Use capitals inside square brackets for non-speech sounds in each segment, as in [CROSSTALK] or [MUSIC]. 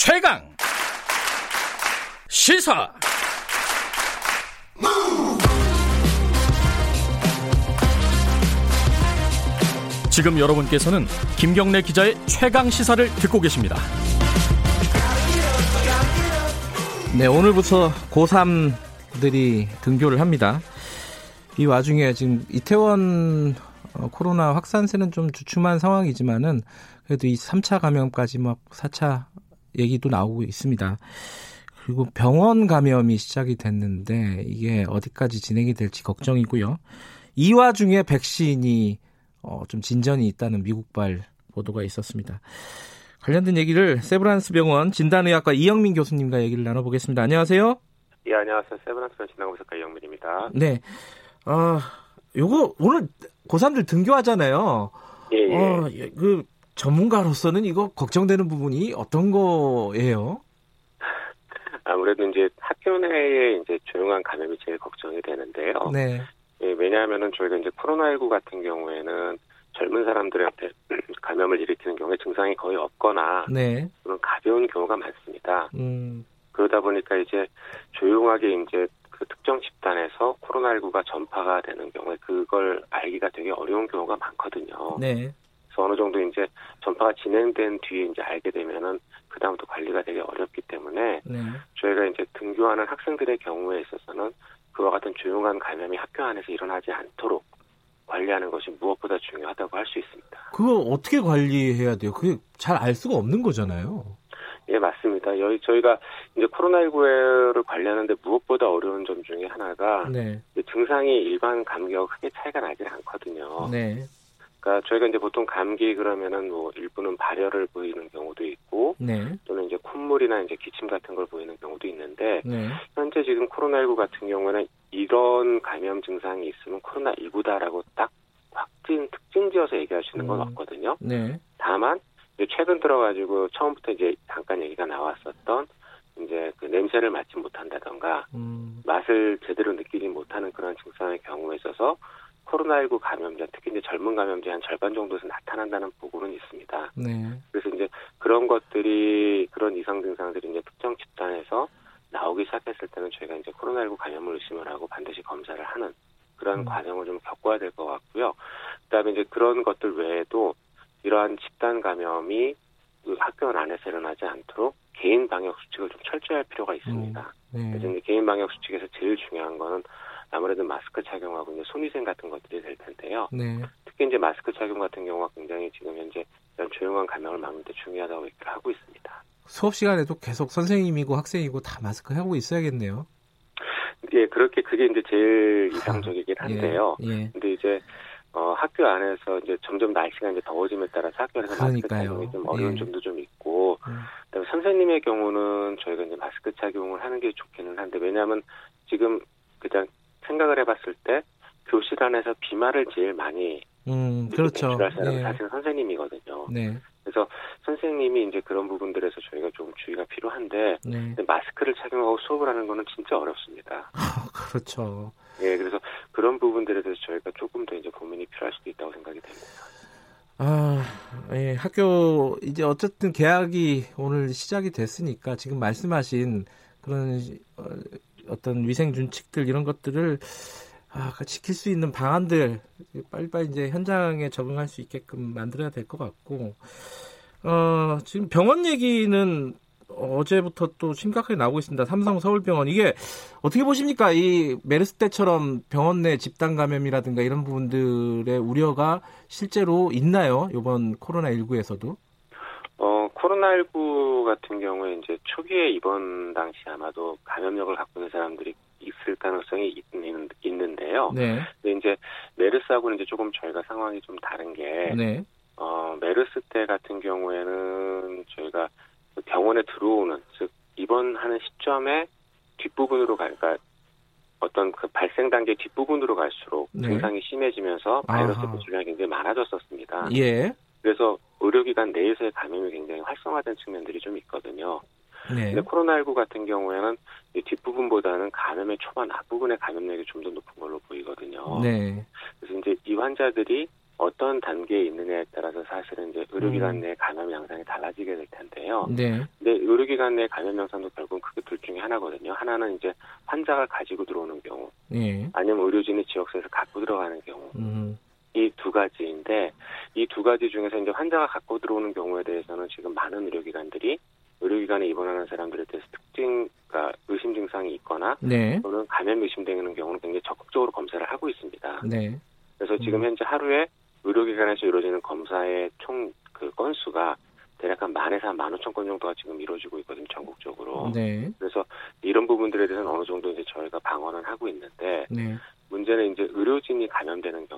최강 시사 지금 여러분께서는 김경래 기자의 최강 시사를 듣고 계십니다. 네, 오늘부터 고3들이 등교를 합니다. 이 와중에 지금 이태원 어, 코로나 확산세는 좀 주춤한 상황이지만은 그래도 이 3차 감염까지 막 4차 얘기도 나오고 있습니다. 그리고 병원 감염이 시작이 됐는데 이게 어디까지 진행이 될지 걱정이고요. 이 와중에 백신이 어, 좀 진전이 있다는 미국발 보도가 있었습니다. 관련된 얘기를 세브란스 병원 진단의학과 이영민 교수님과 얘기를 나눠보겠습니다. 안녕하세요. 예, 안녕하세요. 세브란스 병원 진단의학과 이영민입니다. 네. 어, 요거 오늘 고3들 등교하잖아요. 예, 예. 어, 그 전문가로서는 이거 걱정되는 부분이 어떤 거예요? 아무래도 이제 학교 내에 이제 조용한 감염이 제일 걱정이 되는데요. 네. 예, 왜냐하면은 저희가 이제 코로나19 같은 경우에는 젊은 사람들한테 [CLEARS THROAT] 감염을 일으키는 경우에 증상이 거의 없거나 네. 그런 가벼운 경우가 많습니다. 음. 그러다 보니까 이제 조용하게 이제 그 특정 집단에서 코로나19가 전파가 되는 경우에 그걸 알기가 되게 어려운 경우가 많거든요. 네. 그래서 어느 정도 이제 전파가 진행된 뒤에 이제 알게 되면은 그다음부터 관리가 되게 어렵기 때문에 네. 저희가 이제 등교하는 학생들의 경우에 있어서는 그와 같은 조용한 감염이 학교 안에서 일어나지 않도록 관리하는 것이 무엇보다 중요하다고 할 수 있습니다. 그거 어떻게 관리해야 돼요? 그게 잘 알 수가 없는 거잖아요. 예, 맞습니다. 여기 저희가 이제 코로나19를 관리하는데 무엇보다 어려운 점 중에 하나가 네. 증상이 일반 감기와 크게 차이가 나지 않거든요. 네. 그러니까 저희가 이제 보통 감기 그러면은 뭐 일부는 발열을 보이는 경우도 있고 네. 또는 이제 콧물이나 이제 기침 같은 걸 보이는 경우도 있는데 네. 현재 지금 코로나19 같은 경우는 이런 감염 증상이 있으면 코로나19다라고 딱 확진 특징 지어서 얘기할 수 있는 건 음. 없거든요. 네. 다만 최근 들어가지고 처음부터 이제 잠깐 얘기가 나왔었던 이제 그 냄새를 맡지 못한다던가 음. 맛을 제대로 느끼지 못하는 그런 증상의 경우에 있어서 코로나19 감염자, 특히 이제 젊은 감염자 한 절반 정도에서 나타난다는 보고는 있습니다. 네. 그래서 이제 그런 것들이 그런 이상 증상들이 이제 특정 집단에서 나오기 시작했을 때는 저희가 이제 코로나19 감염을 의심을 하고 반드시 검사를 하는 그런 음. 과정을 좀 겪어야 될 것 같고요. 그다음에 이제 그런 것들 외에도 이러한 집단 감염이 그 학교 안에서 일어나지 않도록 개인 방역 수칙을 좀 철저히 할 필요가 있습니다. 네. 그래서 개인 방역 수칙에서 제일 중요한 거는 아무래도 마스크 착용하고 이제 손위생 같은 것들이 될 텐데요. 네. 특히 이제 마스크 착용 같은 경우가 굉장히 지금 현재 이런 조용한 감염을 막는 데 중요하다고 얘기를 하고 있습니다. 수업 시간에도 계속 선생님이고 학생이고 다 마스크 하고 있어야겠네요. 예, 그렇게 그게 이제 제일 이상적이긴 한데요. 예. 예. 근데 이제 어, 학교 안에서 이제 점점 날씨가 이제 더워짐에 따라서 학교 안에서 마스크. 착용이 좀 어려운 예. 점도 좀 있고, 음. 그다음에 선생님의 경우는 저희가 이제 마스크 착용을 하는 게 좋기는 한데 왜냐하면 지금 그냥 생각을 해봤을 때 교실 안에서 비말을 제일 많이 음, 그렇죠. 할 사람은 예. 사실은 선생님이거든요. 네. 그래서 선생님이 이제 그런 부분들에서 저희가 좀 주의가 필요한데 네. 마스크를 착용하고 수업을 하는 거는 진짜 어렵습니다. 아, 그렇죠. 예, 그래서 그런 부분들에 대해서 저희가 조금 더 이제 고민이 필요할 수도 있다고 생각이 됩니다. 아, 예, 학교 이제 어쨌든 개학이 오늘 시작이 됐으니까 지금 말씀하신 그런 어, 어떤 위생 준칙들 이런 것들을 아, 지킬 수 있는 방안들 빨리빨리 이제 현장에 적응할 수 있게끔 만들어야 될 것 같고 어, 지금 병원 얘기는 어제부터 또 심각하게 나오고 있습니다. 삼성 서울병원 이게 어떻게 보십니까? 이 메르스 때처럼 병원 내 집단 감염이라든가 이런 부분들의 우려가 실제로 있나요? 이번 코로나 19에서도? 어, 코로나19 같은 경우에 이제 초기에 입원 당시 아마도 감염력을 갖고 있는 사람들이 있을 가능성이 있는데요. 네, 근데 이제 메르스하고는 이제 조금 저희가 상황이 좀 다른 게 네, 어, 메르스 때 같은 경우에는 저희가 그 병원에 들어오는 즉 입원하는 시점에 뒷부분으로 갈, 그러니까 어떤 그 발생 단계 뒷부분으로 갈수록 네. 증상이 심해지면서 바이러스 아하. 보출량이 굉장히 많아졌었습니다. 예, 그래서 의료기관 내에서의 감염이 굉장히 활성화된 측면들이 좀 있거든요. 네, 근데 코로나19 같은 경우에는 이 뒷부분보다는 감염의 초반 앞부분의 감염력이 좀 더 높은 걸로 보이거든요. 네, 그래서 이제 이 환자들이 어떤 단계에 있느냐에 따라서 사실은 이제 의료기관 내 감염 양상이 달라지게 될 텐데요. 네. 근데 의료기관 내 감염 양상도 결국은 크게 둘 중에 하나거든요. 하나는 이제 환자가 가지고 들어오는 경우, 예. 아니면 의료진이 지역소에서 갖고 들어가는 경우. 음. 이두 가지인데 이 두 가지 중에서 이제 환자가 갖고 들어오는 경우에 대해서는 지금 많은 의료기관들이 의료기관에 입원하는 사람들에 대해서 특징, 그러니까 의심 증상이 있거나 네. 또는 감염 의심되는 경우는 굉장히 적극적으로 검사를 하고 있습니다. 네. 그래서 지금 음. 현재 하루에 의료기관에서 이루어지는 검사의 총 그 건수가 대략 한 만에서 한만 오천 건 정도가 지금 이루어지고 있거든요, 전국적으로. 네. 그래서 이런 부분들에 대해서는 어느 정도 이제 저희가 방어는 하고 있는데 네. 문제는 이제 의료진이 감염되는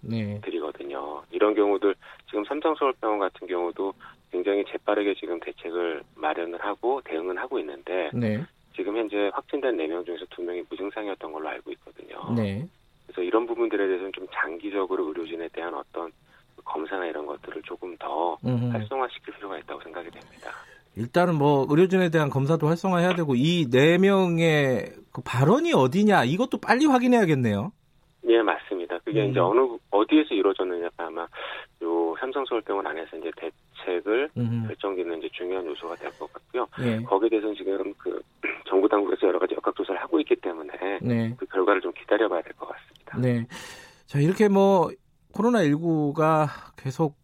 네. 경우들이거든요. 이런 경우들 지금 삼성서울병원 같은 경우도 굉장히 재빠르게 지금 대책을 마련을 하고 대응을 하고 있는데 네. 지금 현재 확진된 4명 중에서 2명이 무증상이었던 걸로 알고 있거든요. 네. 그래서 이런 부분들에 대해서는 좀 장기적으로 의료진에 대한 어떤 검사나 이런 것들을 조금 더 음. 활성화시킬 필요가 있다고 생각이 됩니다. 일단은 뭐 의료진에 대한 검사도 활성화해야 되고 이 네 명의 그 발언이 어디냐 이것도 빨리 확인해야겠네요. 예, 맞습니다. 그게 음. 이제 어느 어디에서 이루어졌느냐가 아마 요 삼성서울병원 안에서 이제 대 책을 음. 결정짓는 이제 중요한 요소가 될 것 같고요. 예. 거기에 대해서는 지금 그 [CLEARS THROAT] 정부 당국에서 여러 가지 역학 조사를 하고 있기 때문에 네. 그 결과를 좀 기다려봐야 될 것 같습니다. 네. 자, 이렇게 뭐 코로나 19가 계속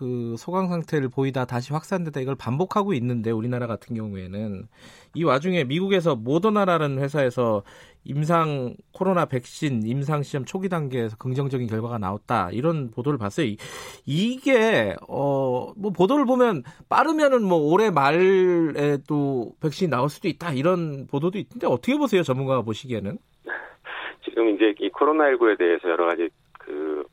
그 소강 상태를 보이다 다시 확산되다 이걸 반복하고 있는데 우리나라 같은 경우에는 이 와중에 미국에서 모더나라는 회사에서 임상 코로나 백신 임상 시험 초기 단계에서 긍정적인 결과가 나왔다 이런 보도를 봤어요. 이- 이게 어 뭐 보도를 보면 빠르면은 뭐 올해 말에 또 백신이 나올 수도 있다 이런 보도도 있는데 어떻게 보세요 전문가가 보시기에는? 지금 이제 이 코로나19에 대해서 여러 가지 그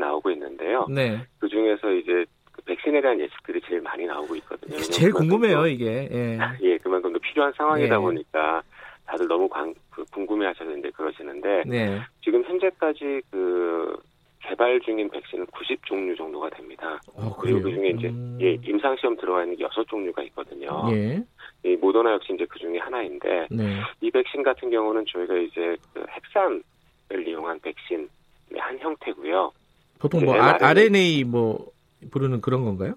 나오고 있는데요. 네. 그 중에서 이제 그 백신에 대한 예측들이 제일 많이 나오고 있거든요. 제일 궁금해요 또- 이게. 예. [LAUGHS] 예, 그만큼 더 필요한 상황이다 예. 보니까 다들 너무 광- 그 궁금해 하셔서 이제 그러시는데 네. 지금 현재까지 그 개발 중인 백신은 90종류 정도가 됩니다. 어, 그리고? 그 중에 이제 음. 예, 임상 시험 들어가 있는 게 여섯 종류가 있거든요. 예. 이 모더나 역시 이제 그 중에 하나인데 네. 이 백신 같은 경우는 저희가 이제 그 heb산을 이용한 백신의 한 형태고요. 보통 뭐 네, 아, mRNA. RNA 뭐 부르는 그런 건가요?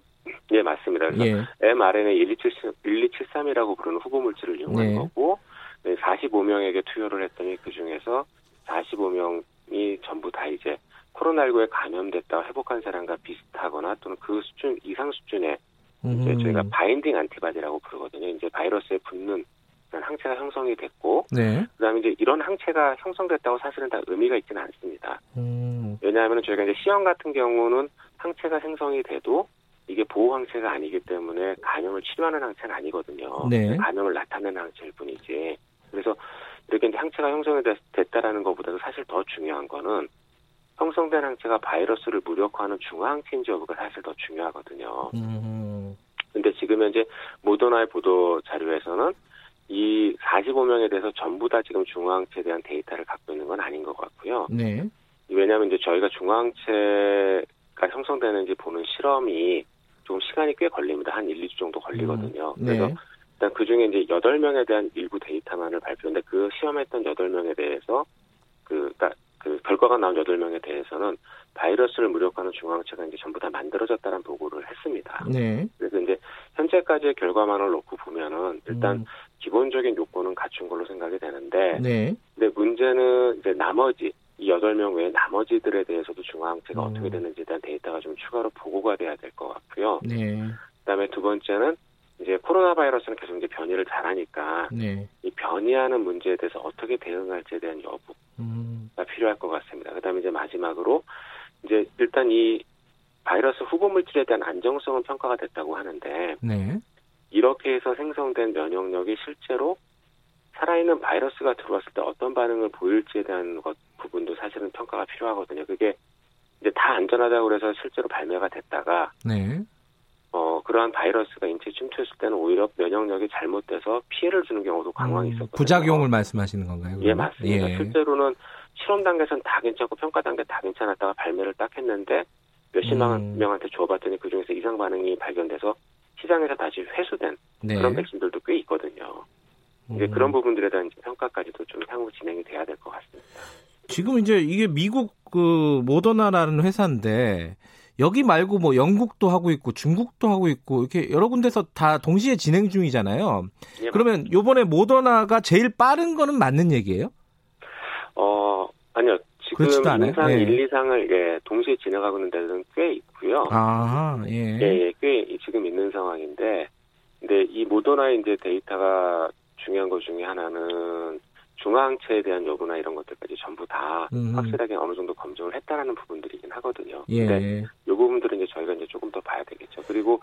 예, 맞습니다. 그래서 예. mRNA 1273이라고 부르는 후보 물질을 이용한 네. 거고 네, 45명에게 투여를 했더니 그 중에서 45명이 전부 다 이제 코로나19에 감염됐다가 회복한 사람과 비슷하거나 또는 그 수준 이상 수준의 이제 음. 저희가 binding antibody라고 부르거든요. 이제 바이러스에 붙는 항체가 형성이 됐고 네. 그다음에 이제 이런 항체가 형성됐다고 사실은 다 의미가 있지는 않습니다. 음. 왜냐하면 저희가 이제 시험 같은 경우는 항체가 생성이 돼도 이게 보호 항체가 아니기 때문에 감염을 치료하는 항체는 아니거든요. 네. 감염을 나타내는 항체일 뿐이지. 그래서 이렇게 이제 항체가 형성이 됐, 됐다라는 것보다도 사실 더 중요한 거는 형성된 항체가 바이러스를 무력화하는 중화항체인지 여부가 사실 더 중요하거든요. 음. 근데 지금 현재 모더나의 보도 자료에서는 이 45명에 대해서 전부 다 지금 중화항체에 대한 데이터를 갖고 있는 건 아닌 것 같고요. 네. 왜냐하면 이제 저희가 중화항체가 형성되는지 보는 실험이 좀 시간이 꽤 걸립니다. 한 1, 2주 정도 걸리거든요. 네. 그래서 일단 그 중에 이제 8명에 대한 일부 데이터만을 발표했는데 그 시험했던 8명에 대해서 그, 그러니까 그 결과가 나온 8명에 대해서는 바이러스를 무력화하는 중화항체가 이제 전부 다 만들어졌다는 보고를 했습니다. 네. 그래서 이제 현재까지의 결과만을 놓고 보면은 일단 음. 기본적인 요건은 갖춘 걸로 생각이 되는데 네. 근데 문제는 이제 나머지 이 여덟 명 외에 나머지들에 대해서도 중화항체가 음. 어떻게 되는지에 대한 데이터가 좀 추가로 보고가 돼야 될 것 같고요. 네. 그다음에 두 번째는 이제 코로나 바이러스는 계속 이제 변이를 잘하니까 네. 이 변이하는 문제에 대해서 어떻게 대응할지에 대한 여부가 음. 필요할 것 같습니다. 그다음에 이제 마지막으로 이제 일단 이 바이러스 후보 물질에 대한 안정성은 평가가 됐다고 하는데 네. 이렇게 해서 생성된 면역력이 실제로 살아있는 바이러스가 들어왔을 때 어떤 반응을 보일지에 대한 것 부분도 사실은 평가가 필요하거든요. 그게 이제 다 안전하다고 그래서 실제로 발매가 됐다가 네. 어 그러한 바이러스가 인체에 침투했을 때는 오히려 면역력이 잘못돼서 피해를 주는 경우도 강황이 음, 있었거든요. 부작용을 말씀하시는 건가요? 예, 그러면? 맞습니다. 예. 실제로는 실험 단계에서는 다 괜찮고 평가 단계 다 괜찮았다가 발매를 딱 했는데 몇십만 음. 명한테 줘봤더니 그 중에서 이상 반응이 발견돼서 시장에서 다시 회수된 네. 그런 백신들도 꽤 있거든요. 이제 음. 그런 부분들에 대한 평가까지도 좀 향후 진행이 돼야 될 것 같습니다. 지금 이제 이게 미국 그 모더나라는 회사인데 여기 말고 뭐 영국도 하고 있고 중국도 하고 있고 이렇게 여러 군데서 다 동시에 진행 중이잖아요. 예, 그러면 요번에 모더나가 제일 빠른 거는 맞는 얘기예요? 어, 아니요. 지금 임상 예. 1, 2상을 예, 동시에 진행하고 있는 데는 꽤 있고요. 아, 예. 예, 예, 꽤 지금 있는 상황인데 근데 이 모더나의 이제 데이터가 중요한 것 중에 하나는 중앙체에 대한 여부나 이런 것들까지 전부 다 음. 확실하게 어느 정도 검증을 했다라는 부분들이긴 하거든요. 예. 근데 이 부분들은 이제 저희가 이제 조금 더 봐야 되겠죠. 그리고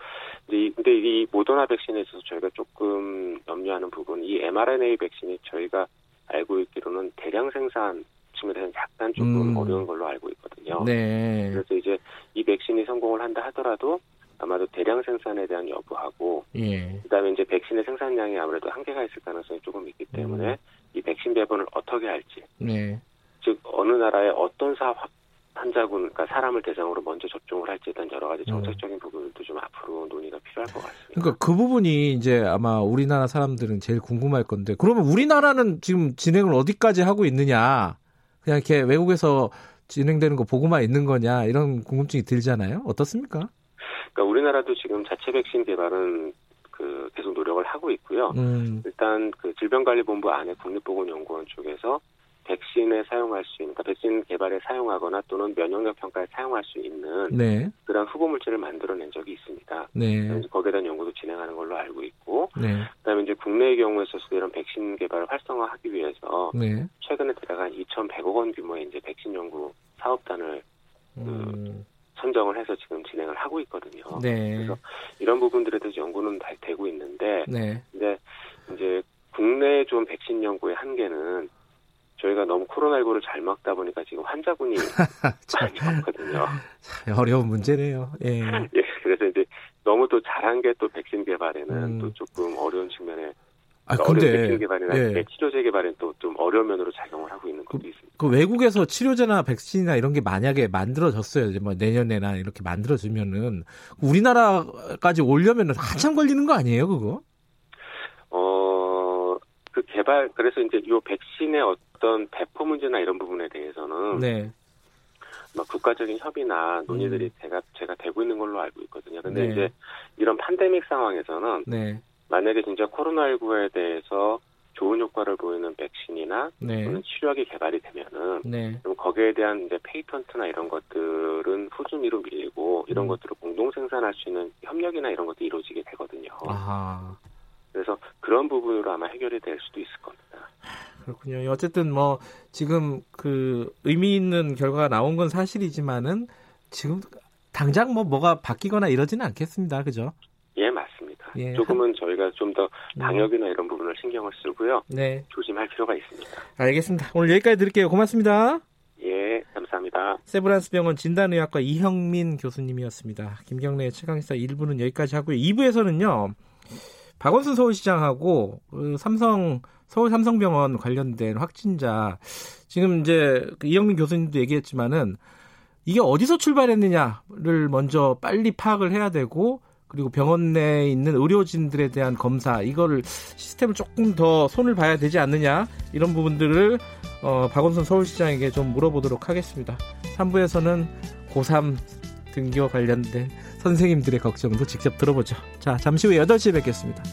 이, 근데 이 모더나 백신에 있어서 저희가 조금 염려하는 부분, 이 mRNA 백신이 저희가 알고 있기로는 대량 생산 측면에서는 약간 조금 음. 어려운 걸로 알고 있거든요. 네. 그래서 이제 이 백신이 성공을 한다 하더라도 아마도 대량 생산에 대한 여부하고 예. 그다음에 이제 백신의 생산량이 아무래도 한계가 있을 가능성이 조금 있기 때문에 음. 이 백신 배분을 어떻게 할지 네. 즉 어느 나라에 어떤 사 환자군, 그러니까 사람을 대상으로 먼저 접종을 할지에 대한 여러 가지 음. 정책적인 부분들도 좀 앞으로 논의가 필요할 것 같습니다. 그러니까 그 부분이 이제 아마 우리나라 사람들은 제일 궁금할 건데 그러면 우리나라는 지금 진행을 어디까지 하고 있느냐? 그냥 이렇게 외국에서 진행되는 거 보고만 있는 거냐 이런 궁금증이 들잖아요. 어떻습니까? 그러니까 우리나라도 지금 자체 백신 개발은 그 계속 노력을 하고 있고요. 음. 일단 그 질병관리본부 안에 국립보건연구원 쪽에서 백신에 사용할 수 있는, 그러니까 백신 개발에 사용하거나 또는 면역력 평가에 사용할 수 있는 네. 그런 후보 물질을 만들어낸 적이 있습니다. 네. 거기에 대한 연구도 진행하는 걸로 알고 있고, 네. 그다음에 이제 국내의 경우에 있어서 이런 백신 개발을 활성화하기 위해서 네. 최근에 들어간 2,100억 원 규모의 이제 백신 연구 사업단을 그 음. 선정을 해서 지금 진행을 하고 있거든요. 네. 그래서 이런 부분들에 대해서 연구는 다 되고 있는데, 네. 근데 이제 국내 좀 백신 연구의 한계는 저희가 너무 코로나19를 잘 막다 보니까 지금 환자군이 [LAUGHS] 많이 많거든요. 어려운 문제네요. 예. [LAUGHS] 예, 그래서 이제 너무 또 잘한 게 또 백신 개발에는 음. 또 조금 어려운 측면에 아, 근데, 어려운 백신 개발이나 예. 치료제 개발엔 또좀 어려운 면으로 작용을 하고 있는 것도 그, 있습니다. 그 외국에서 치료제나 백신이나 이런 게 만약에 만들어졌어요. 이제 뭐 내년에나 이렇게 만들어지면은 우리나라까지 오려면은 한참 걸리는 거 아니에요, 그거? 어, 그 개발 그래서 이제 요 백신의 어떤 배포 문제나 이런 부분에 대해서는 네. 막 국가적인 협의나 논의들이 음. 제기가 제기가 되고 있는 걸로 알고 있거든요. 근데 네. 이제 이런 팬데믹 상황에서는 네. 만약에 진짜 코로나19에 대해서 좋은 효과를 보이는 백신이나 네. 또는 치료약이 개발이 되면은 네. 그럼 거기에 대한 이제 patent나 이런 것들은 후순위로 밀리고 이런 음. 것들을 공동 생산할 수 있는 협력이나 이런 것도 이루어지게 되거든요. 아하. 그래서 그런 부분으로 아마 해결이 될 수도 있을 겁니다. 그렇군요. 어쨌든 뭐 지금 그 의미 있는 결과가 나온 건 사실이지만은 지금 당장 뭐 뭐가 바뀌거나 이러지는 않겠습니다. 그죠? 예. 조금은 저희가 좀 더 방역이나 이런 부분을 신경을 쓰고요. 네. 조심할 필요가 있습니다. 알겠습니다. 오늘 여기까지 드릴게요. 고맙습니다. 예, 감사합니다. 세브란스 병원 진단의학과 이형민 교수님이었습니다. 김경래 최강시사 1부는 여기까지 하고요. 2부에서는요. 박원순 서울시장하고 그 삼성 서울 삼성병원 관련된 확진자 지금 이제 그 이영민 교수님도 얘기했지만은 이게 어디서 출발했느냐를 먼저 빨리 파악을 해야 되고 그리고 병원 내에 있는 의료진들에 대한 검사 이거를 시스템을 조금 더 손을 봐야 되지 않느냐 이런 부분들을 어, 박원순 서울시장에게 좀 물어보도록 하겠습니다. 3부에서는 고3 등교 관련된 선생님들의 걱정도 직접 들어보죠. 자, 잠시 후 8시에 뵙겠습니다.